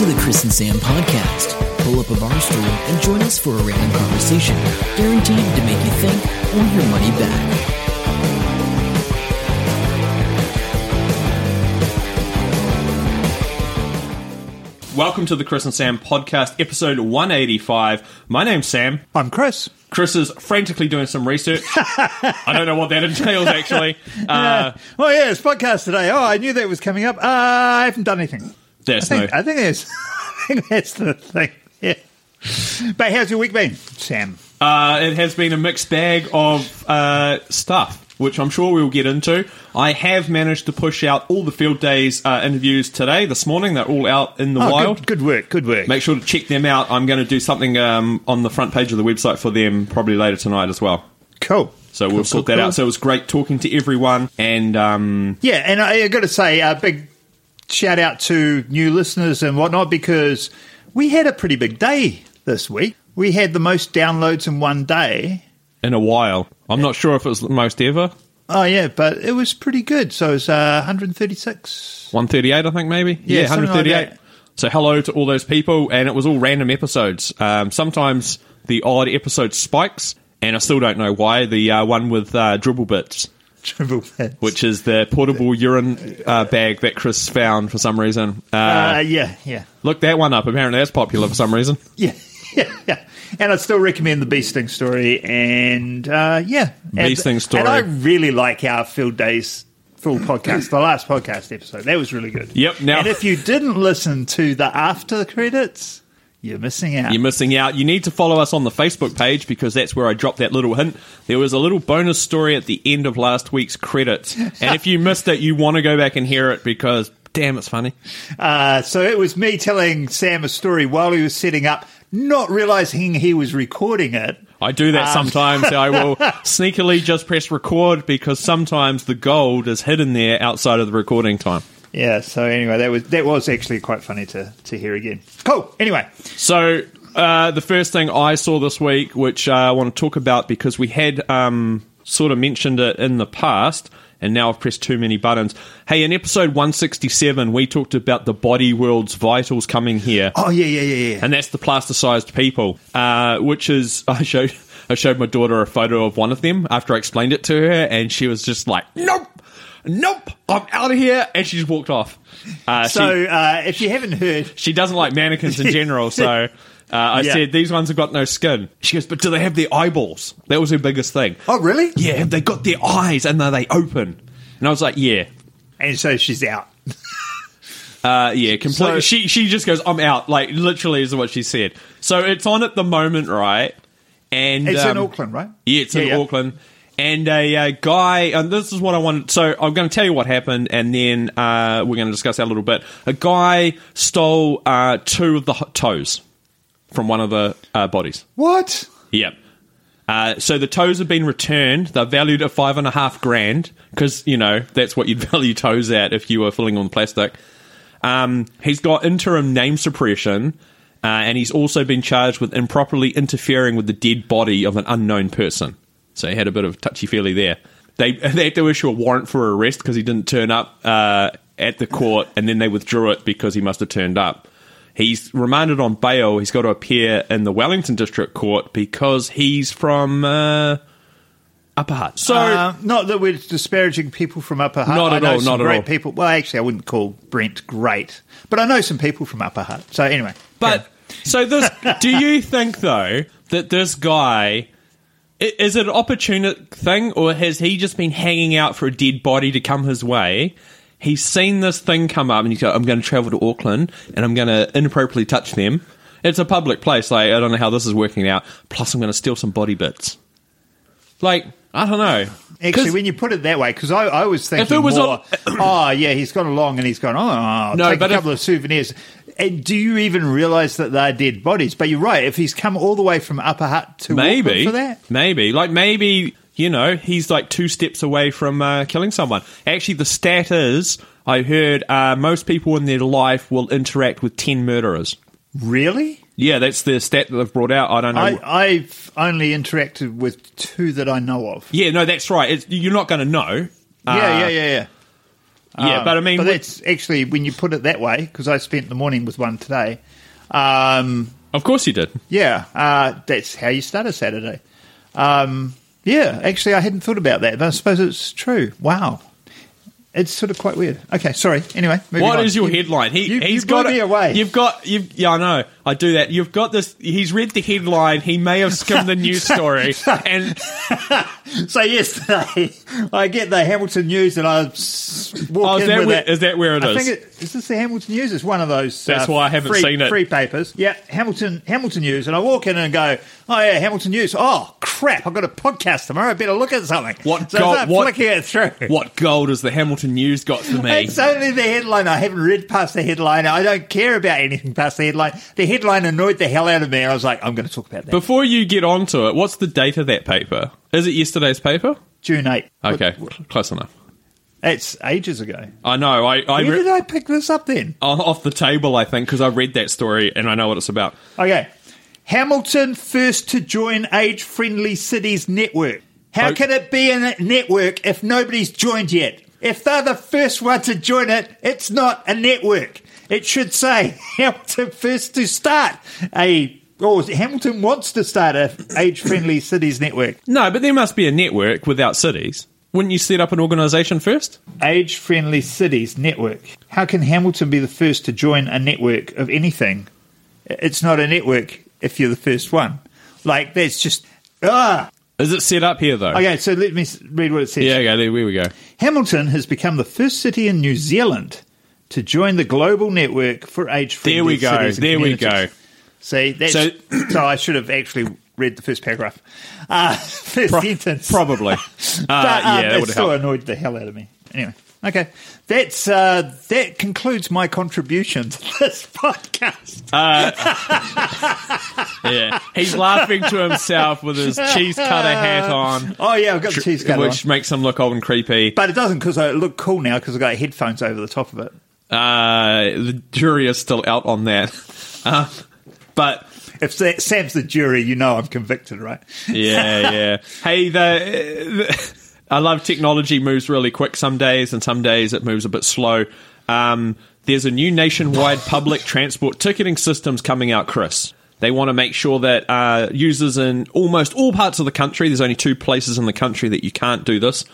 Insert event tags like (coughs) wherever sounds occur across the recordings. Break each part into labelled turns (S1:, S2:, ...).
S1: to the Chris and Sam podcast. Pull up a bar stool and join us for a random conversation, guaranteed to make you think or your money back.
S2: Welcome to the Chris and Sam podcast, episode 185. My name's Sam.
S3: I'm Chris.
S2: Chris is frantically doing some research. (laughs) I don't know what that entails, actually. (laughs) Uh,
S3: Oh yeah, it's podcast today. Oh, I knew that was coming up. Uh, I haven't done anything. I
S2: no.
S3: think, I think that's, (laughs) I think that's the thing. Yeah. But how's your week been, Sam?
S2: Uh, it has been a mixed bag of uh, stuff, which I'm sure we'll get into. I have managed to push out all the field days uh, interviews today, this morning. They're all out in the
S3: Oh,
S2: wild.
S3: good, good work. Good work.
S2: Make sure to check them out. I'm going to do something um, on the front page of the website for them probably later tonight as well.
S3: cool.
S2: So we'll
S3: Cool,
S2: sort
S3: cool,
S2: that
S3: cool.
S2: out. So it was great talking to everyone. And um,
S3: Yeah, and I, I got to say a big shout out to new listeners and whatnot because we had a pretty big day this week. We had the most downloads in one day.
S2: in a while. I'm not sure if it was the most ever.
S3: Oh yeah, but it was pretty good. So it was uh, 136.
S2: 138, I think, maybe.
S3: Yeah, like
S2: 138.
S3: that.
S2: So hello to all those people, and it was all random episodes. Um, sometimes the odd episode spikes, and I still don't know why. The uh, one with uh, dribble bits,
S3: Triple hits.
S2: which is the portable urine uh, bag that Chris found for some reason. Uh,
S3: Uh, yeah, yeah.
S2: look that one up. Apparently, that's popular for some reason. (laughs)
S3: Yeah, yeah, yeah. And I still recommend the Bee Sting story. And uh, yeah,
S2: Bee Sting story.
S3: And I really like our Field Days full podcast, the last podcast episode. That was really good.
S2: Yep, now-
S3: and if you didn't listen to the after credits, you're missing out.
S2: You're missing out. You need to follow us on the Facebook page because that's where I dropped that little hint. There was a little bonus story at the end of last week's credits. (laughs) And if you missed it, you want to go back and hear it because, damn, it's funny.
S3: Uh, so it was me telling Sam a story while he was setting up, not realizing he was recording it.
S2: I do that
S3: Um.
S2: sometimes. I (laughs) will sneakily just press record because sometimes the gold is hidden there outside of the recording time.
S3: Yeah. So anyway, that was that was actually quite funny to to hear again. Cool. Anyway,
S2: So, uh, the first thing I saw this week, which uh, I want to talk about because we had um, sort of mentioned it in the past, and now I've pressed too many buttons. Hey, in episode 167, we talked about the Body Worlds vitals coming here.
S3: oh yeah, yeah, yeah, yeah.
S2: and that's the plasticized people, uh, which is (laughs) I showed I showed my daughter a photo of one of them after I explained it to her, and she was just like, "Nope, nope, I'm out of here," and she just walked off. Uh,
S3: So
S2: she,
S3: uh, if you haven't heard,
S2: she doesn't like mannequins in general, so. (laughs) Uh, I
S3: Yeah.
S2: said these ones have got no skin. She goes, but do they have their eyeballs? That was her biggest thing.
S3: oh really?
S2: Yeah, have they got their eyes and are they open? And I was like, yeah,
S3: And so she's out. (laughs)
S2: Uh, yeah, completely.
S3: So-
S2: she she just goes, "I'm out." Like literally is what she said. So it's on at the moment, right? And
S3: It's in
S2: um,
S3: Auckland, right?
S2: Yeah, it's in
S3: Yeah, yeah.
S2: Auckland. And a uh, guy, and this is what I wanted. So I'm going to tell you what happened, and then uh, we're going to discuss that a little bit. A guy stole uh, two of the toes from one of the uh, bodies.
S3: What?
S2: Yep. Uh, so the toes have been returned. They're valued at five and a half grand because you know that's what you'd (laughs) value toes at if you were filling with plastic. Um, he's got interim name suppression, uh, and he's also been charged with improperly interfering with the dead body of an unknown person. So he had a bit of touchy feely there. They (laughs) they had to issue a warrant for arrest because he didn't turn up uh, at the court, and then they withdrew it because he must have turned up. He's remanded on bail. He's got to appear in the Wellington District Court because he's from uh, Upper Hutt. So
S3: Uh, not that we're disparaging people from Upper Hutt.
S2: Not
S3: I
S2: at
S3: know
S2: all,
S3: some
S2: not at
S3: great
S2: all.
S3: people. Well, actually, I wouldn't call Brent great, but I know some people from Upper Hutt. So anyway,
S2: But so this, (laughs) do you think though that this guy is it an opportunist thing, or has he just been hanging out for a dead body to come his way? He's seen this thing come up, and he's go, "I'm going to travel to Auckland, and I'm going to inappropriately touch them." It's a public place. Like I don't know how this is working out. Plus, I'm going to steal some body bits. Like I don't know.
S3: Actually, when you put it that way, because I, I was thinking
S2: it was
S3: more,
S2: on- (coughs)
S3: oh, yeah, he's gone along and he's gone, oh, I'll
S2: No,
S3: take
S2: but
S3: a
S2: if-
S3: couple of souvenirs. And do you even realise that they're dead bodies? But you're right, if he's come all the way from Upper Hutt to
S2: maybe.
S3: for that,
S2: maybe. Like maybe you know he's like two steps away from uh, killing someone. Actually the stat is i heard uh, most people in their life will interact with 10 murderers.
S3: Really?
S2: yeah that's the stat that they've brought out. I don't know
S3: I, I've only interacted with two that I know of.
S2: yeah no that's right. It's, you're not going to know.
S3: Yeah,
S2: Uh,
S3: yeah, yeah, yeah.
S2: Yeah, but I mean,
S3: but that's actually when you put it that way because I spent the morning with one today. Um,
S2: Of course you did.
S3: yeah, uh, that's how you start a Saturday. Um, yeah, actually, I hadn't thought about that, but I suppose it's true. Wow, it's sort of quite weird. Okay, sorry. Anyway, moving
S2: What
S3: on.
S2: is your
S3: You-
S2: headline? He,
S3: you-
S2: he's
S3: you
S2: got
S3: me away.
S2: You've got you've yeah, I know. I do that. You've got this. He's read the headline. He may have skimmed the news (laughs) story, and (laughs)
S3: So yesterday, I get the Hamilton News, and I walk
S2: Oh, is
S3: in
S2: that
S3: with
S2: where-
S3: it.
S2: is that where it
S3: I
S2: is?
S3: think it is. This the Hamilton News. It's one of those.
S2: That's
S3: uh,
S2: why I haven't
S3: free,
S2: seen it.
S3: Free papers. Yeah, Hamilton Hamilton News, and I walk in and go, "Oh yeah, Hamilton News. Oh crap! I've got a podcast tomorrow. I better look at something."
S2: What
S3: So
S2: go-
S3: I start
S2: what-
S3: it through.
S2: what gold has the Hamilton News got for me?
S3: It's only the headline. I haven't read past the headline. I don't care about anything past the headline. The headline annoyed the hell out of me. I was like, I'm going to talk about that.
S2: Before you get onto it, what's the date of that paper? Is it yesterday's paper?
S3: June 8.
S2: Okay, close enough.
S3: It's ages ago.
S2: I know. I, I
S3: Where
S2: re-
S3: did I pick this up then?
S2: off the table, I think, because I read that story and I know what it's about.
S3: Okay. Hamilton first to join age friendly cities network. How can it be a network if nobody's joined yet? If they're the first one to join it, it's not a network. It should say (laughs) Hamilton first to start a or Hamilton wants to start a age friendly cities network.
S2: No, but there must be a network without cities. Wouldn't you set up an organisation first?
S3: Age friendly cities network. How can Hamilton be the first to join a network of anything? It's not a network if you're the first one. Like that's just ah.
S2: Is it set up here though?
S3: Okay, so let me read what it says.
S2: Yeah, okay, there we go.
S3: Hamilton has become the first city in New Zealand to join the global network for age friendly
S2: There we go. There we go.
S3: See, that's,
S2: So- (coughs)
S3: so, I should have actually read the first paragraph, uh, (laughs) first
S2: Pro-
S3: sentence.
S2: Probably. (laughs) Uh,
S3: But, um,
S2: yeah, that would
S3: still
S2: help.
S3: annoyed the hell out of me. Anyway, okay, that's uh, that concludes my contribution to (laughs) this podcast. (laughs)
S2: Yeah, he's laughing to himself with his cheese cutter hat on,
S3: Oh yeah, I've got the cheese cutter
S2: which
S3: on.
S2: makes him look old and creepy.
S3: but it doesn't because I look cool now because I've got headphones over the top of it.
S2: Uh, the jury is still out on that. (laughs) Uh, but
S3: If Sam's the jury, you know I'm convicted, right?
S2: yeah, yeah. Hey, the, the I love technology moves really quick some days, and some days it moves a bit slow. Um, there's a new nationwide public transport ticketing systems coming out, Chris. They want to make sure that uh, users in almost all parts of the country, there's only two places in the country that you can't do this.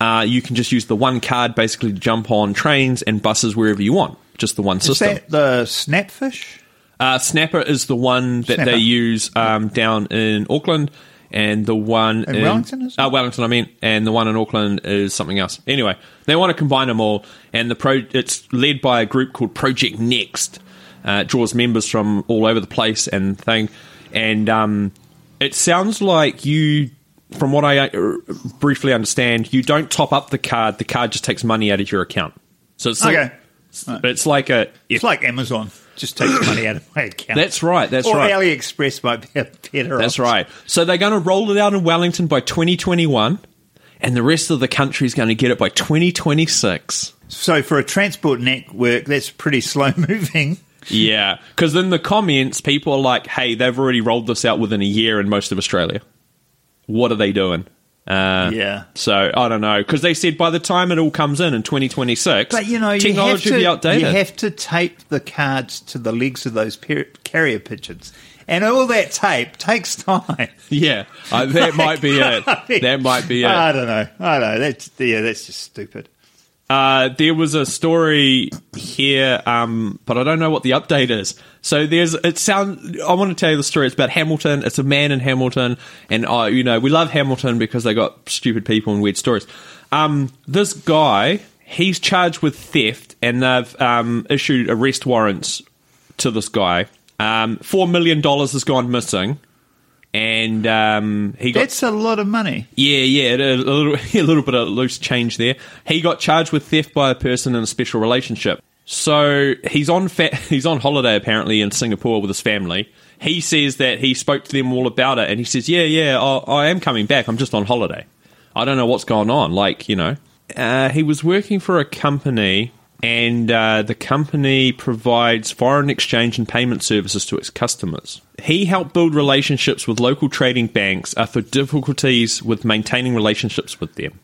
S2: Uh, you can just use the one card basically to jump on trains and buses wherever you want. Just the one
S3: Is
S2: system.
S3: that the snapfish?
S2: Uh, Snapper is the one that
S3: Snapper.
S2: they use um, down in Auckland, and the one
S3: In Wellington, is?
S2: Uh, Wellington, I mean, and the one in Auckland is something else. Anyway, they want to combine them all, and the pro it's led by a group called Project Next. Uh, it draws members from all over the place and thing, and um, it sounds like you. From what I uh, briefly understand, you don't top up the card; the card just takes money out of your account. So it's
S3: Okay.
S2: like, it's like a
S3: It's like Amazon. Just takes money out of my account.
S2: That's right. That's
S3: or
S2: right.
S3: AliExpress might be a better.
S2: That's
S3: option.
S2: right. So they're going to roll it out in Wellington by 2021, and the rest of the country is going to get it by 2026.
S3: So for a transport network, that's pretty slow (laughs) moving.
S2: Yeah, because in the comments, people are like, "Hey, they've already rolled this out within a year in most of Australia. What are they doing?" Uh,
S3: Yeah.
S2: So I don't know because they said by the time it all comes in in 2026,
S3: But you know, you have,
S2: technology
S3: to,
S2: will be outdated.
S3: you have to tape the cards to the legs of those per- carrier pigeons, and all that tape takes time. (laughs)
S2: yeah, uh, that might be it. (laughs) That might be it.
S3: I don't know. I don't know. That's yeah. That's just stupid.
S2: Uh, there was a story here, um, but I don't know what the update is. So there's it sound. I want to tell you the story. It's about Hamilton. It's a man in Hamilton, and uh, you know we love Hamilton because they got stupid people and weird stories. Um, this guy, he's charged with theft, and they've um, issued arrest warrants to this guy. Um, Four million dollars has gone missing, and um, he got
S3: That's a lot of money.
S2: yeah, yeah, a, little, (laughs) a little bit of loose change there. He got charged with theft by a person in a special relationship. So he's on fa- (laughs) he's on holiday apparently in Singapore with his family. He says that he spoke to them all about it, and he says, "Yeah, yeah, I, I am coming back. I'm just on holiday. I don't know what's going on. Like, you know, uh, he was working for a company." And uh, the company provides foreign exchange and payment services to its customers. He helped build relationships with local trading banks after difficulties with maintaining relationships with them.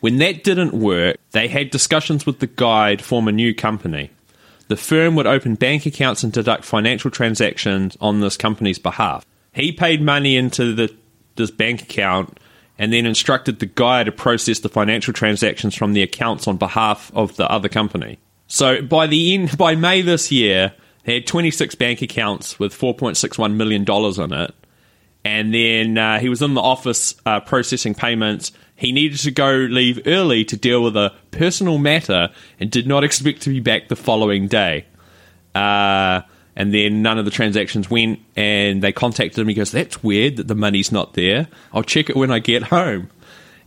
S2: When that didn't work, they had discussions with the guy to form a new company. The firm would open bank accounts and deduct financial transactions on this company's behalf. He paid money into the, this bank account and then instructed the guy to process the financial transactions from the accounts on behalf of the other company. So by the end, (laughs) by May this year, he had 26 bank accounts with 4.61 million dollars in it, and then uh, he was in the office uh, processing payments. He needed to go leave early to deal with a personal matter and did not expect to be back the following day. Uh, and then none of the transactions went, and they contacted him. He goes, "That's weird that the money's not there. I'll check it when I get home."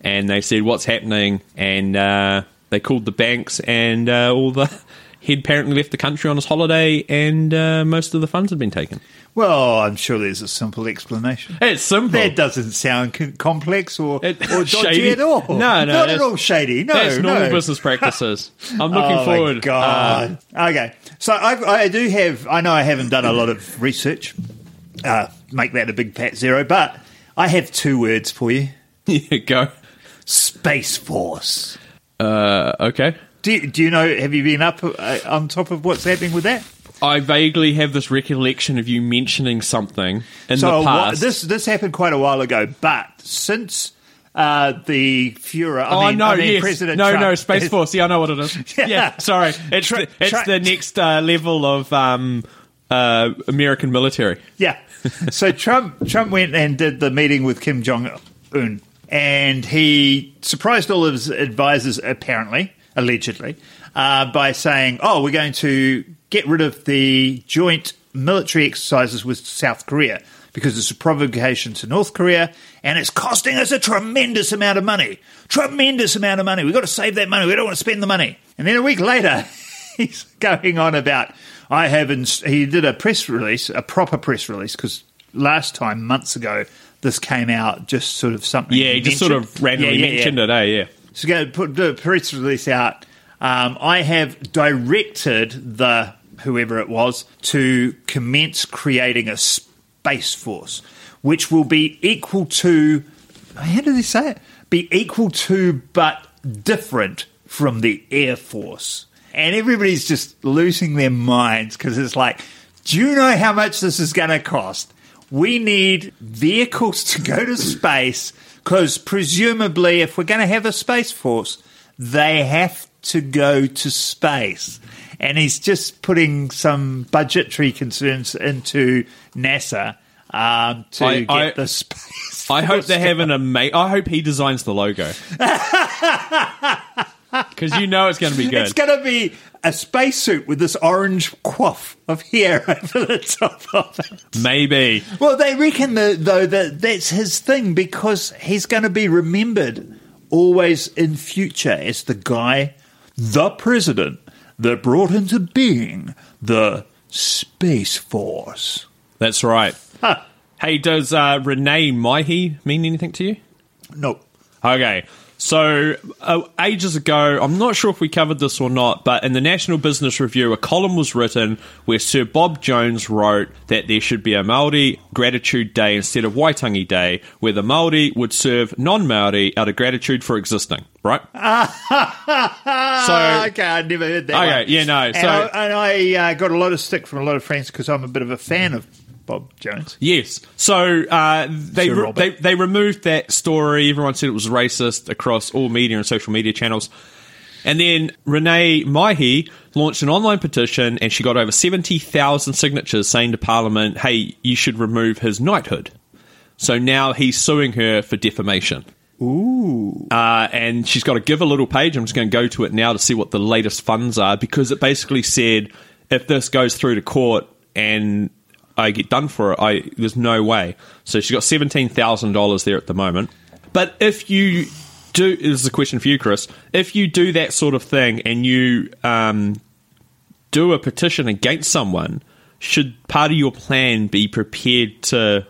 S2: And they said, "What's happening?" And uh, they called the banks, and uh, all the (laughs) he'd apparently left the country on his holiday, and uh, most of the funds had been taken.
S3: Well, I'm sure there's a simple explanation.
S2: It's simple.
S3: That doesn't sound c- complex or,
S2: It-
S3: or dodgy
S2: shady.
S3: at all.
S2: No, no,
S3: not at all shady. No,
S2: That's normal
S3: no.
S2: business practices. I'm (laughs) looking
S3: oh
S2: forward.
S3: My God. okay. So I've, I do have, I know I haven't done a lot of research, uh, make that a big fat zero, but I have two words for you
S2: Uh, (laughs) yeah, go.
S3: Space Force.
S2: Uh, okay.
S3: Do you, do you know, have you been up uh, on top of what's happening with that?
S2: I vaguely have this recollection of you mentioning something in
S3: so
S2: the past.
S3: this this happened quite a while ago, but since uh, the Fuhrer, I
S2: oh
S3: mean,
S2: no!
S3: I mean
S2: yes,
S3: President
S2: no,
S3: Trump,
S2: no, Space Force. Yeah, I know what it is. (laughs)
S3: Yeah.
S2: yeah, sorry, it's
S3: Tra-
S2: the, it's
S3: tra-
S2: the next uh, level of um, uh, American military.
S3: Yeah. (laughs) So Trump Trump went and did the meeting with Kim Jong Un, and he surprised all of his advisors, apparently, allegedly, uh, by saying, "Oh, we're going to get rid of the joint military exercises with South Korea." Because it's a provocation to North Korea and it's costing us a tremendous amount of money. Tremendous amount of money. We've got to save that money. We don't want to spend the money. And then a week later, (laughs) he's going on about I haven't. He did a press release, a proper press release, because last time months ago this came out, just sort of something.
S2: Yeah, he just sort of randomly
S3: Yeah, yeah,
S2: mentioned
S3: yeah.
S2: it. Eh? Yeah.
S3: So going to put the press release out. Um, I have directed the whoever it was to commence creating a space force, which will be equal to. How do they say it? Be equal to, but different from the Air Force. And everybody's just losing their minds because it's like, do you know how much this is going to cost? We need vehicles to go to space because presumably, if we're going to have a space force, they have to go to space. And he's just putting some budgetary concerns into NASA um, to
S2: I-
S3: get
S2: I-
S3: the space.
S2: I hope they have an amazing. I hope he designs the logo (laughs) because you know it's going to be good.
S3: It's going to be a spacesuit with this orange quaff of hair (laughs) over the top of it.
S2: Maybe.
S3: Well, they reckon that, though that that's his thing because he's going to be remembered always in future as the guy, the president that brought into being the Space Force.
S2: That's right.
S3: Huh.
S2: Hey, does uh, Renae Maihi mean anything to you?
S3: No.
S2: Okay. So, uh, ages ago, I'm not sure if we covered this or not, but in the National Business Review, a column was written where Sir Bob Jones wrote that there should be a Maori Gratitude Day instead of Waitangi Day, where the Maori would serve non Maori out of gratitude for existing, right? (laughs) so,
S3: okay, I never heard that.
S2: Okay,
S3: one.
S2: yeah, no,
S3: And
S2: so-
S3: I, and I uh, got a lot of stick from a lot of friends because I'm a bit of a fan of Bob Jones.
S2: Yes. So uh, they, re- they they removed that story. Everyone said it was racist across all media and social media channels. And then Renae Maihi launched an online petition, and she got over seventy thousand signatures saying to Parliament, "Hey, you should remove his knighthood." So now he's suing her for defamation.
S3: Ooh.
S2: Uh, and she's got to give a little page. I'm just going to go to it now to see what the latest funds are because it basically said if this goes through to court and I get done for it, I there's no way. So she's got seventeen thousand dollars there at the moment. But if you do, this is a question for you, Chris. If you do that sort of thing and you um, do a petition against someone, should part of your plan be prepared to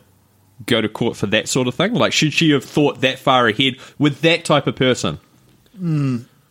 S2: go to court for that sort of thing? Like, should she have thought that far ahead with that type of person,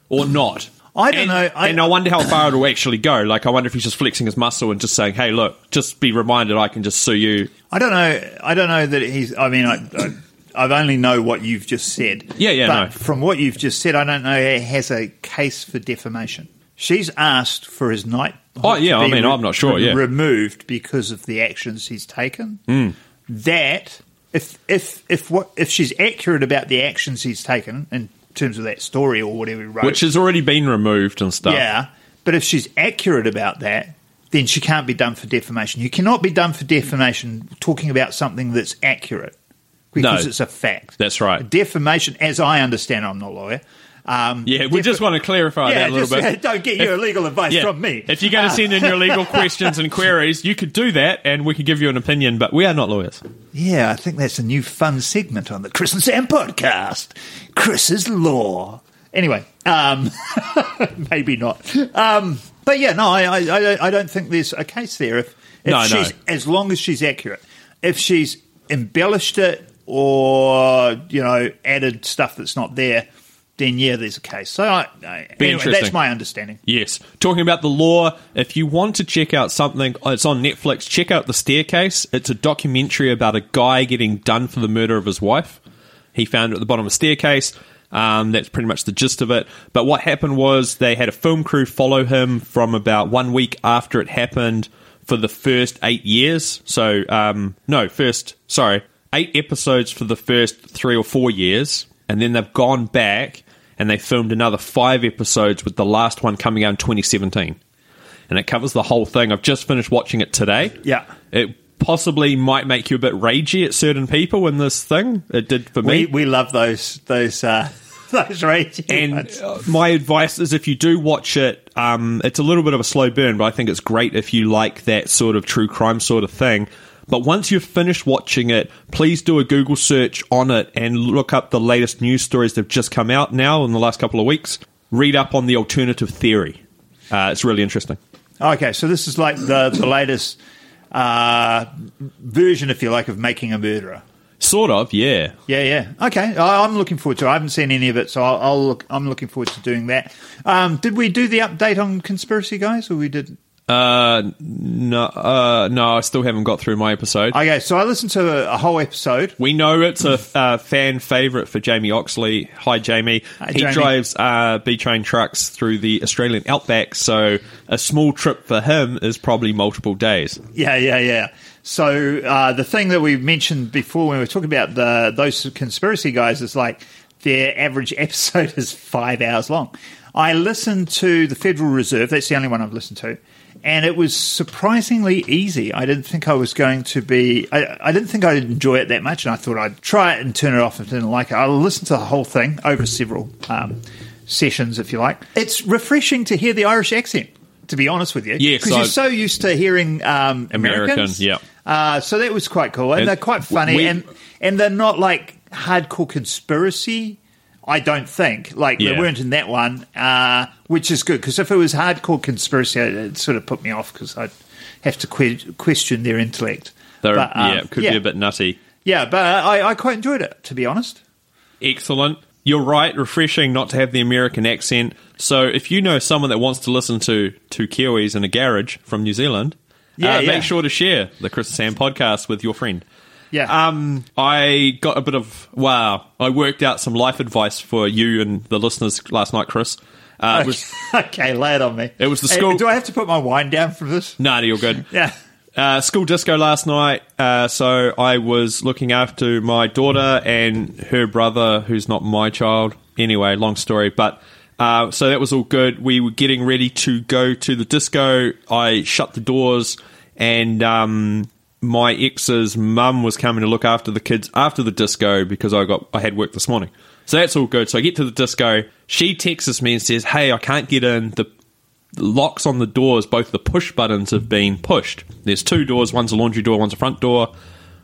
S2: or not?
S3: I don't
S2: And-
S3: know. I-
S2: and I wonder how far it'll actually go. Like, I wonder if he's just flexing his muscle and just saying, "Hey, look, just be reminded, I can just sue you."
S3: I don't know. I don't know that he's. I mean, I, I, I've only know what you've just said.
S2: Yeah, yeah,
S3: But
S2: no.
S3: from what you've just said, I don't know it has a case for defamation. She's asked for his knight.
S2: Oh, yeah, I mean, I'm not sure, yeah.
S3: removed because of the actions he's taken.
S2: Hmm.
S3: That if if if what if she's accurate about the actions he's taken in terms of that story or whatever he wrote,
S2: which has already been removed and stuff.
S3: yeah, but if she's accurate about that, then she can't be done for defamation. You cannot be done for defamation talking about something that's accurate because
S2: No.
S3: it's a fact.
S2: That's right.
S3: Defamation, as I understand, I'm not a lawyer. Um,
S2: Yeah, we just want to clarify
S3: yeah,
S2: that a little
S3: just,
S2: bit.
S3: Don't get your
S2: If-
S3: legal advice
S2: Yeah.
S3: from me.
S2: If you're going to send in your legal (laughs) questions and queries, you could do that, and we could give you an opinion. But we are not lawyers.
S3: Yeah, I think that's a new fun segment on the Chris and Sam podcast. Chris's Law. Anyway, um, (laughs) maybe not. Um, but yeah, no, I, I, I don't- think there's a case there. If, if
S2: No, no.
S3: as long as she's accurate, if she's embellished it or you know added stuff that's not there, then yeah, there's a case. So I, I, anyway, that's my understanding.
S2: Yes. Talking about the law, if you want to check out something, it's on Netflix. Check out The Staircase. It's a documentary about a guy getting done for the murder of his wife. He found it at the bottom of a staircase. Um, that's pretty much the gist of it. But what happened was they had a film crew follow him from about one week after it happened for the first eight years. So, um, no, first, sorry, eight episodes for the first three or four years. And then they've gone back and they filmed another five episodes with the last one coming out in 2017. And it covers the whole thing. I've just finished watching it today.
S3: Yeah.
S2: It possibly might make you a bit ragey at certain people in this thing. It did for me.
S3: We we love those those uh, (laughs) those raging
S2: and
S3: ones.
S2: uh, my advice is if you do watch it, um, it's a little bit of a slow burn, but I think it's great if you like that sort of true crime sort of thing. But once you've finished watching it, please do a Google search on it and look up the latest news stories that have just come out now in the last couple of weeks. Read up on the alternative theory. Uh, it's really interesting.
S3: Okay, so this is like the the latest uh, version, if you like, of making a murderer.
S2: Sort of, yeah.
S3: Yeah, yeah. Okay, I, I'm looking forward to. it. I haven't seen any of it, so I'll, I'll look. I'm looking forward to doing that. Um, did we do the update on conspiracy guys, or we did?
S2: Uh, no, uh, no, I still haven't got through my episode.
S3: Okay, so I listened to a, a whole episode.
S2: We know it's a uh, fan favorite for Jamie Oxley. Hi, Jamie.
S3: Hi,
S2: he
S3: Jamie.
S2: drives uh, B train trucks through the Australian outback, so a small trip for him is probably multiple days.
S3: Yeah, yeah, yeah. So uh, the thing that we mentioned before when we were talking about the those conspiracy guys is like their average (laughs) episode is five hours long. I listened to the Federal Reserve. That's the only one I've listened to. And it was surprisingly easy. I didn't think I was going to be. I, I didn't think I'd enjoy it that much, and I thought I'd try it and turn it off if I didn't like it. I listened to the whole thing over several um, sessions, if you like. It's refreshing to hear the Irish accent. To be honest with you,
S2: Yes,
S3: because
S2: I-
S3: you're so used to hearing um,
S2: American,
S3: Americans.
S2: yeah.
S3: Uh, so that was quite cool, and,
S2: And
S3: they're quite funny,
S2: we-
S3: and and they're not like hardcore conspiracy. I don't think like
S2: Yeah.
S3: they weren't in that one, uh, which is good because if it was hardcore conspiracy, it, sort of put me off because I'd have to que- question their intellect.
S2: They're,
S3: But, um,
S2: yeah, it could
S3: yeah.
S2: be a bit nutty.
S3: Yeah, but I, I quite enjoyed it to be honest.
S2: Excellent. You're right, refreshing not to have the American accent. So if you know someone that wants to listen to two Kiwis in a garage from New Zealand,
S3: Yeah,
S2: uh,
S3: yeah.
S2: make sure to share the Chris and Sam podcast with your friend.
S3: Yeah,
S2: Um, I got a bit of wow. I worked out some life advice for you and the listeners last night, Chris. Uh, it was (laughs)
S3: okay, lay it on me.
S2: It was the
S3: Hey,
S2: school-
S3: do I have to put my wine down for this?
S2: nah, you're good. (laughs)
S3: Yeah.
S2: Uh, school disco last night, uh, so I was looking after my daughter and her brother, who's not my child. Anyway, long story, but uh, so that was all good. We were getting ready to go to the disco. I shut the doors, and um, my ex's mum was coming to look after the kids after the disco because I got I had work this morning. So that's all good. So I get to the disco. She texts me and says, "Hey, I can't get in. The locks on the doors, both the push buttons have been pushed. There's two doors, one's a laundry door, one's a front door.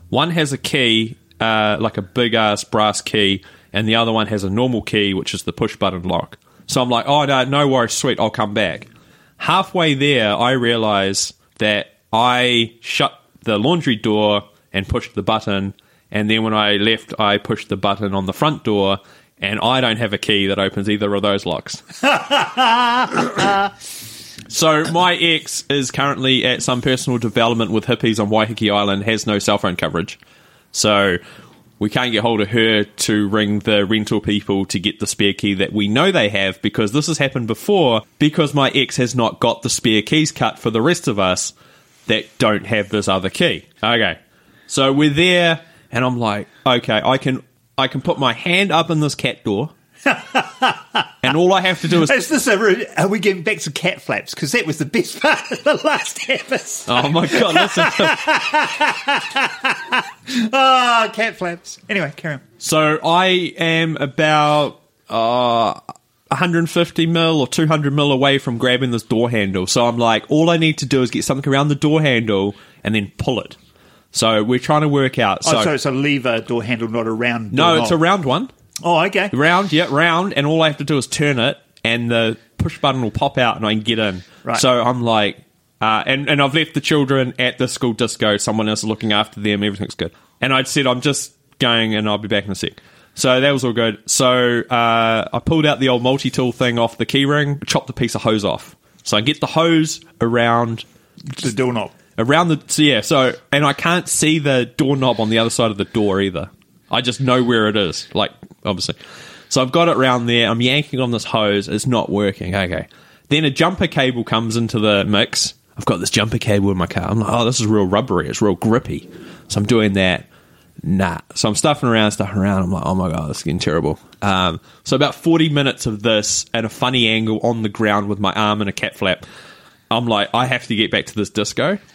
S2: One has a key, uh, like a big ass brass key, and the other one has a normal key, which is the push button lock. So I'm like, oh no, no worries, sweet, I'll come back. Halfway there, I realize that I shut the laundry door and pushed the button, and then when I left, I pushed the button on the front door. And I don't have a key that opens either of those locks. (laughs) So my ex is currently at some personal development with hippies on Waiheke Island, has no cell phone coverage. So we can't get hold of her to ring the rental people to get the spare key that we know they have because this has happened before because my ex has not got the spare keys cut for the rest of us that don't have this other key. Okay. So we're there and I'm like, okay, I can I can put my hand up in this cat door. (laughs) and all I have to do is
S3: Is this a, re- are we getting back to cat flaps? Because that was the best (laughs) part of the last episode.
S2: Oh my god, listen.
S3: Oh, (laughs) cat flaps. Anyway, carry on.
S2: So I am about uh, 150 mil or 200 mil away from grabbing this door handle. So I'm like, all I need to do is get something around the door handle and then pull it. So we're trying to work out. So,
S3: oh, so it's a lever door handle, not a round
S2: no,
S3: door
S2: it's a round one.
S3: Oh, okay.
S2: Round, yeah, round, and all I have to do is turn it, and the push button will pop out, and I can get in.
S3: Right.
S2: So I'm like, uh, and and I've left the children at the school disco. Someone else is looking after them. Everything's good. And I'd said I'm just going, and I'll be back in a sec. So that was all good. So uh, I pulled out the old multi tool thing off the keyring, chopped a piece of hose off. So I get the hose around
S3: The doorknob.
S2: around the so yeah so and i can't see the doorknob on the other side of the door either. I just know where it is like obviously. So i've got it around there. I'm yanking on this hose. It's not working. Okay. Then a jumper cable comes into the mix. I've got this jumper cable in my car. I'm like oh this is real rubbery. It's real grippy. So i'm doing that nah. So i'm stuffing around stuffing around. I'm like oh my god this is getting terrible. Um, so about 40 minutes of this at a funny angle on the ground with my arm in a cat flap i'm like i have to get back to this disco. (laughs)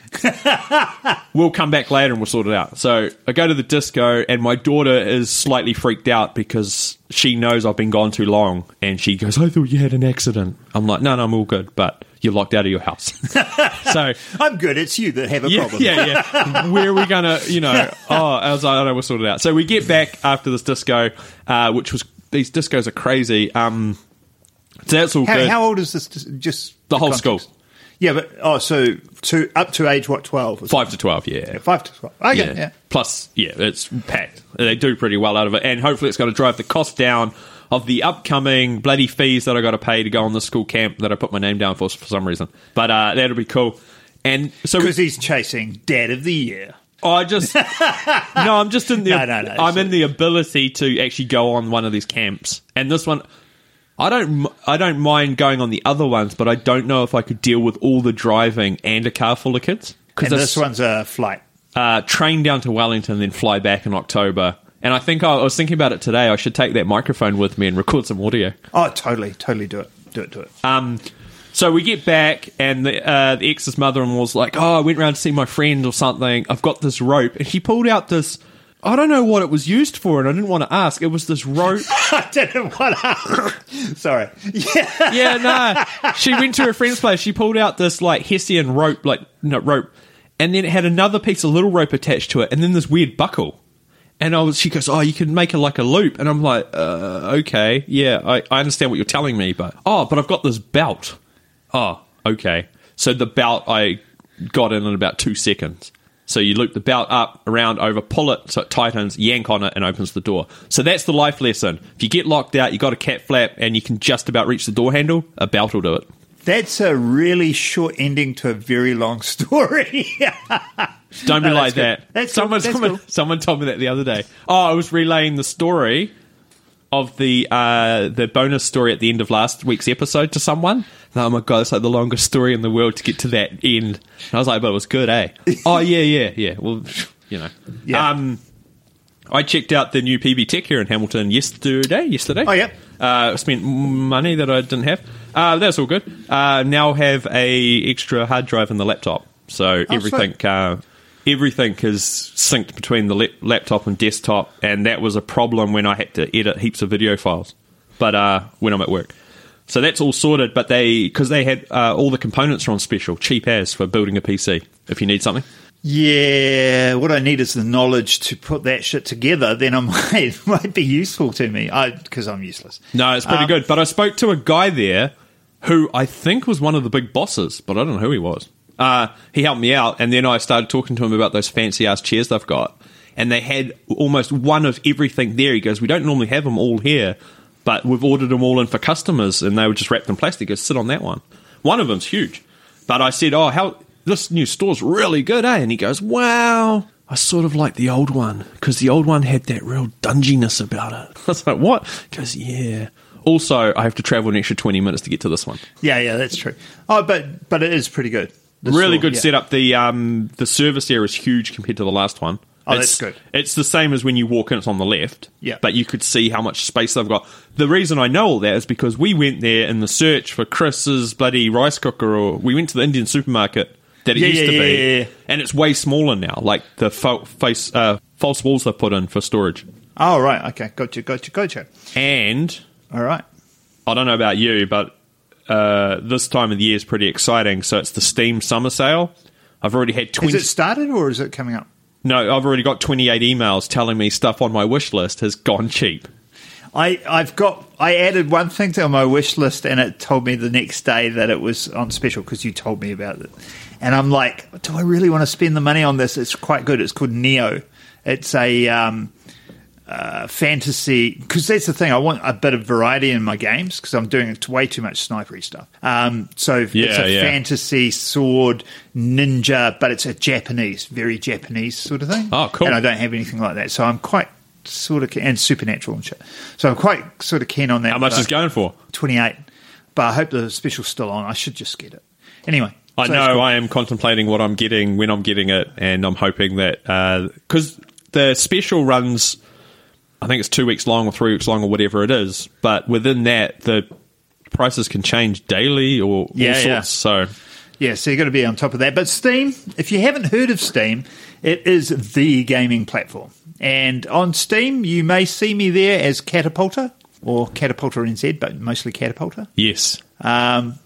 S2: We'll come back later and we'll sort it out. So I go to the disco, and my daughter is slightly freaked out because she knows I've been gone too long, and she goes, "I thought you had an accident." I'm like, "No, no, I'm all good, but you're locked out of your house." (laughs) so
S3: I'm good. It's you that have a
S2: yeah,
S3: problem.
S2: yeah, yeah. (laughs) Where are we gonna, you know? (laughs) Oh, I was like, I don't know we'll sort it out. So we get back after this disco, uh, which was these discos are crazy. Um, so that's all
S3: How,
S2: good.
S3: how old is this? Just
S2: The whole
S3: context?
S2: school.
S3: Yeah, but oh, so to up to age what twelve?
S2: Five to twelve, yeah.
S3: something? five to twelve. Okay, yeah.
S2: Plus, yeah, it's packed. They do pretty well out of it, and hopefully, it's going to drive the cost down of the upcoming bloody fees that I got to pay to go on the school camp that I put my name down for for some reason. But uh, that'll be cool. And so,
S3: Because he's chasing Dad of the Year.
S2: I just (laughs) no, I'm just in the
S3: No, no, no,
S2: I'm in the ability to actually go on one of these camps, and this one. I don't. I don't mind going on the other ones, but I don't know if I could deal with all the driving and a car full of kids.
S3: Because this one's a flight.
S2: uh, train down to Wellington, then fly back in October. And I think I, was thinking about it today. I should take that microphone with me and record some audio.
S3: Oh, totally, totally do it. Do it, do it.
S2: Um, so we get back, and the, uh, the ex's mother-in-law's like, "Oh, I went round to see my friend or something. I've got this rope," and she pulled out this. I don't know what it was used for, and I didn't want to ask. It was this rope. (laughs)
S3: I didn't want to. Sorry. Yeah. (laughs)
S2: yeah, no. She went to her friend's place. She pulled out this like Hessian rope, like no rope, and then it had another piece of little rope attached to it, and then this weird buckle. And I was, she goes, "Oh, you can make it like a loop," and I'm like, uh, "Okay, yeah, I, I understand what you're telling me, but oh, but I've got this belt." Oh, okay. So the belt I got in in about two seconds. So you loop the belt up, around, over, pull it so it tightens, yank on it, and opens the door. So that's the life lesson. If you get locked out, you got a cat flap, and you can just about reach the door handle. A belt will do it.
S3: That's a really short ending to a very long (laughs) story.
S2: Don't be
S3: No,
S2: like
S3: good.
S2: that.
S3: That's
S2: someone,
S3: cool.
S2: Someone,
S3: cool.
S2: someone told me that the other day. Oh, I was relaying the story of the uh, the bonus story at the end of last week's episode to someone. Oh my god, it's like the longest story in the world to get to that end. And I was like, but it was good, eh? (laughs) oh yeah, yeah, yeah. Well, you know.
S3: Yeah.
S2: Um, I checked out the new PB Tech here in Hamilton yesterday. Yesterday.
S3: Oh, yep.
S2: Uh, spent money that I didn't have. Uh, that's all good. Uh, now have a extra hard drive in the laptop, so
S3: Oh,
S2: everything uh, everything is synced between the lap- laptop and desktop, and that was a problem when I had to edit heaps of video files. But uh, when I'm at work, so that's all sorted. But they because they had uh, all the components are on special, cheap as for building a PC. If you need something.
S3: yeah, what I need is the knowledge to put that shit together. Then I (laughs) might it might be useful to me. I because I'm useless.
S2: No, it's pretty
S3: Um,
S2: good. But I spoke to a guy there who I think was one of the big bosses, but I don't know who he was. Uh, he helped me out, and then I started talking to him about those fancy ass chairs they've got. And they had almost one of everything there. He goes, We don't normally have them all here, but we've ordered them all in for customers, and they were just wrapped in plastic. Goes, Sit on that one. One of them's huge. But I said, Oh, how this new store's really good, eh? And he goes, Wow. I sort of like the old one because the old one had that real dunginess about it. (laughs) I was like, what? Goes, yeah. Also, I have to travel an extra 20 minutes to get to this one.
S3: Yeah, yeah, that's true. Oh, but but it is pretty good.
S2: Really
S3: store,
S2: good
S3: yeah.
S2: setup. The um the service area is huge compared to the last one.
S3: Oh,
S2: it's,
S3: that's good.
S2: It's the same as when you walk in, it's on the left.
S3: Yeah.
S2: But you could see how much space they've got. The reason I know all that is because we went there in the search for Chris's bloody rice cooker, or we went to the Indian supermarket that it
S3: Yeah,
S2: used
S3: yeah,
S2: to be,
S3: yeah, yeah.
S2: and it's way smaller now. Like the fo- face uh, false walls they've put in for storage.
S3: Oh, right. Okay. Gotcha, gotcha, gotcha.
S2: And
S3: All right.
S2: I don't know about you, but uh, this time of the year is pretty exciting. So it's the Steam summer sale. I've already had
S3: Has
S2: twenty.
S3: it started or is it coming up?
S2: No, I've already got 28 emails telling me stuff on my wish list has gone cheap.
S3: I, I've got. I added one thing to my wish list, and it told me the next day that it was on special because you told me about it. And I'm like, do I really want to spend the money on this? It's quite good. It's called Nioh. It's a um, uh, fantasy because that's the thing. I want a bit of variety in my games because I'm doing way too much snipery stuff. Um, so it's a
S2: yeah.
S3: fantasy sword ninja, but it's a Japanese, very Japanese sort of thing.
S2: Oh, cool.
S3: And I don't have anything like that, so I'm quite sort of and supernatural and shit. So I'm quite sort of keen on that.
S2: How much is going for?
S3: 28, but I hope the special's still on. I should just get it anyway.
S2: I
S3: so
S2: know
S3: cool.
S2: I am contemplating what I'm getting when I'm getting it, and I'm hoping that because the special runs, I think it's two weeks long or three weeks long or whatever it is, but within that the prices can change daily or
S3: Yeah,
S2: all
S3: yeah.
S2: sorts. So
S3: Yeah, so you've got to be on top of that. But Steam, if you haven't heard of Steam, it is the gaming platform. And on Steam, you may see me there as Catapulta or Catapulta NZ, but mostly Catapulta.
S2: yes,
S3: Um,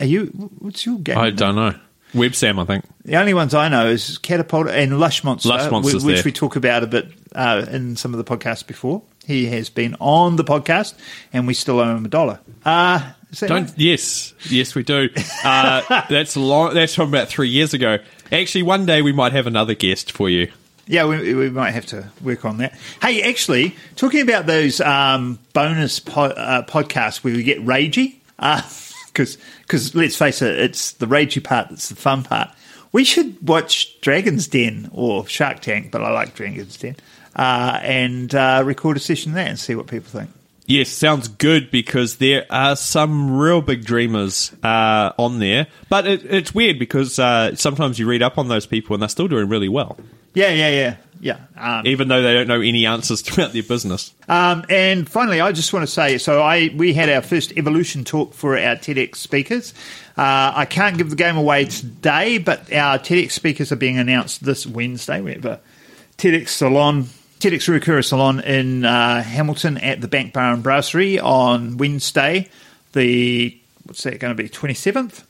S3: are you? What's your game?
S2: I don't know. Websam, I think.
S3: The only ones I know is Catapulta and Lush Monster,
S2: Lush Monster's
S3: which
S2: there.
S3: we talk about a bit uh, in some of the podcasts before. He has been on the podcast, and we still owe him a dollar. Uh,
S2: Don't
S3: right?
S2: yes, yes we do. Uh, (laughs) that's long. That's from about three years ago. Actually, one day we might have another guest for you.
S3: Yeah, we, we might have to work on that. Hey, actually, talking about those um, bonus po- uh, podcasts where we get ragey, (laughs) because because let's face it, it's the ragey part that's the fun part. We should watch Dragon's Den or Shark Tank, but I like Dragon's Den, uh, and uh, record a session there and see what people think.
S2: Yes, sounds good because there are some real big dreamers uh, on there. But it, it's weird because uh, sometimes you read up on those people and they're still doing really well,
S3: Yeah, yeah, yeah, yeah. Um,
S2: even though they don't know any answers (laughs) throughout their business.
S3: Um, and finally, I just want to say, so I we had our first evolution talk for our TEDx speakers. Uh, I can't give the game away today, but our TEDx speakers are being announced this Wednesday. We have a TEDx salon, TEDx Ruakura salon in uh, Hamilton at the Bank Bar and Brasserie on Wednesday, the what's that going to be twenty seventh,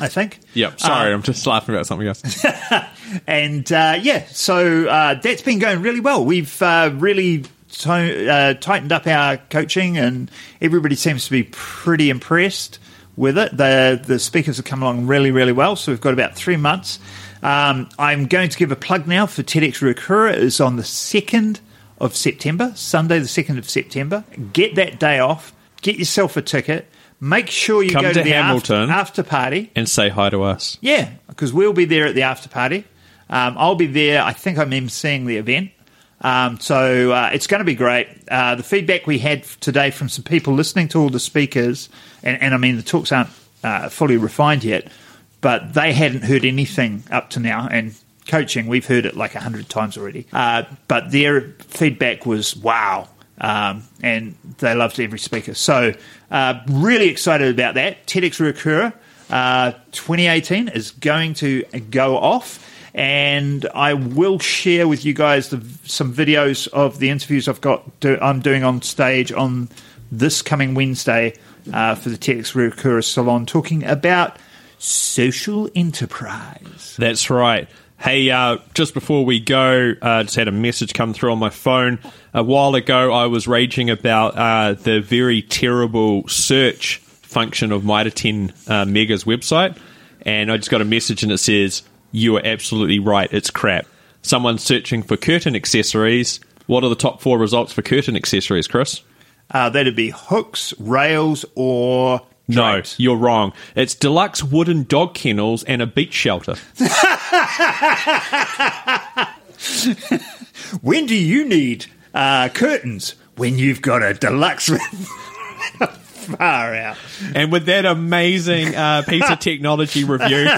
S3: I think.
S2: Yep. Sorry,
S3: Uh,
S2: I'm just laughing about something else. (laughs)
S3: and uh, yeah, so uh, that's been going really well. We've uh, really uh, tightened up our coaching, and everybody seems to be pretty impressed with it. The the speakers have come along really, really well. So we've got about three months. Um, I'm going to give a plug now for TEDx Ruakura. is on the second of September, Sunday the second of September. Get that day off. Get yourself a ticket. Make sure you
S2: Come
S3: go
S2: to
S3: to, the
S2: Hamilton.
S3: after, after party.
S2: and say hi to us.
S3: Yeah, because we'll be there at the after party. Um, I'll be there. I think I'm emceeing the event. Um, so uh, it's going to be great. Uh, the feedback we had today from some people listening to all the speakers, and, and I mean, the talks aren't uh, fully refined yet, but they hadn't heard anything up to now. And coaching, we've heard it like a hundred times already. Uh, but their feedback was wow. Um, and they loved every speaker. So, uh, really excited about that. TEDx Ruakura uh, 2018 is going to go off, and I will share with you guys the, some videos of the interviews I've got. Do, I'm doing on stage on this coming Wednesday uh, for the TEDx Ruakura Salon, talking about social enterprise.
S2: That's right. Hey, uh, just before we go, uh, just had a message come through on my phone. A while ago, I was raging about uh, the very terrible search function of Mitre 10 uh, Mega's website, and I just got a message and it says, You are absolutely right, it's crap. Someone's searching for curtain accessories. What are the top four results for curtain accessories, Chris?
S3: Uh, that'd be hooks, rails, or
S2: No,
S3: drapes.
S2: you're wrong. It's deluxe wooden dog kennels and a beach shelter. (laughs)
S3: when do you need uh, curtains? When you've got a deluxe. (laughs) Far out.
S2: And with that amazing uh, piece of (laughs) technology review,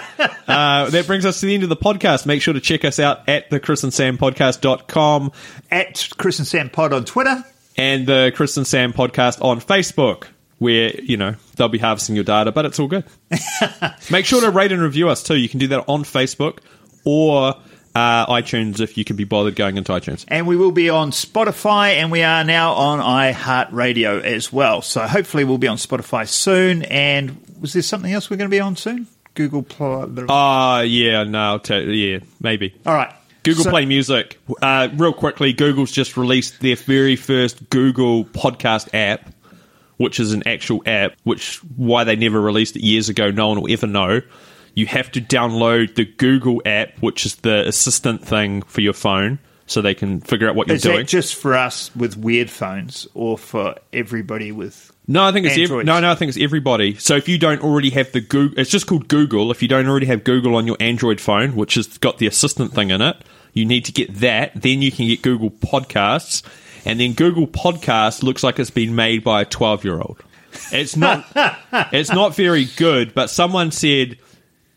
S2: uh, that brings us to the end of the podcast. Make sure to check us out at the Chris and Sam podcast.com
S3: At Chris and Sam Pod on Twitter.
S2: and the Chris and Sam podcast on Facebook, where, you know, they'll be harvesting your data, but it's all good. (laughs) Make sure to rate and review us too. You can do that on Facebook or uh, iTunes if you can be bothered going into iTunes.
S3: And we will be on Spotify, and we are now on iHeartRadio as well. So hopefully we'll be on Spotify soon. And was there something else we're going to be on soon? Google Play.
S2: Ah, yeah, no, yeah, maybe.
S3: All right.
S2: Google
S3: So-
S2: Play Music. Uh, real quickly, Google's just released their very first Google podcast app, which is an actual app. Which why they never released it years ago, no one will ever know. You have to download the Google app, which is the assistant thing for your phone, so they can figure out what you're
S3: Is
S2: doing.
S3: just for us with weird phones, or for everybody with?
S2: No, I think it's ev- no, no. I think it's everybody. So if you don't already have the Google, it's just called Google. If you don't already have Google on your Android phone, which has got the assistant thing in it, you need to get that. Then you can get Google Podcasts, and then Google Podcast looks like it's been made by a twelve-year-old. It's not. (laughs) it's not very good. But someone said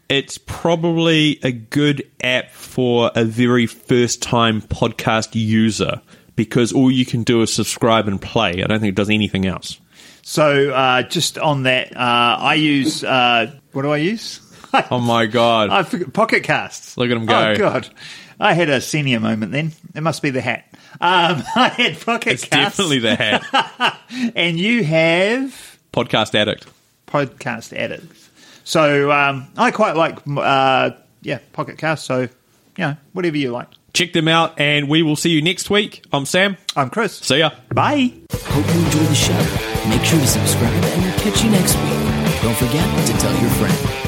S2: it's probably a good app for a very first-time podcast user because all you can do is subscribe and play. I don't think it does anything else.
S3: So uh, just on that, uh, I use uh, what do I use? (laughs)
S2: Oh my god!
S3: I forgot Pocket Casts.
S2: Look at 'em go.
S3: Oh god, I had a senior moment then. It must be the hat. Um, (laughs) I had Pocket
S2: it's
S3: Casts,
S2: definitely the hat. (laughs)
S3: and you have
S2: Podcast addict.
S3: Podcast addict. So um, I quite like uh, yeah Pocket Cast. So you know whatever you like.
S2: Check them out, and we will see you next week. I'm Sam.
S3: I'm Chris.
S2: See ya.
S3: Bye.
S1: Hope you enjoyed the show. Make sure to subscribe and we'll catch you next week. Don't forget to tell your friend.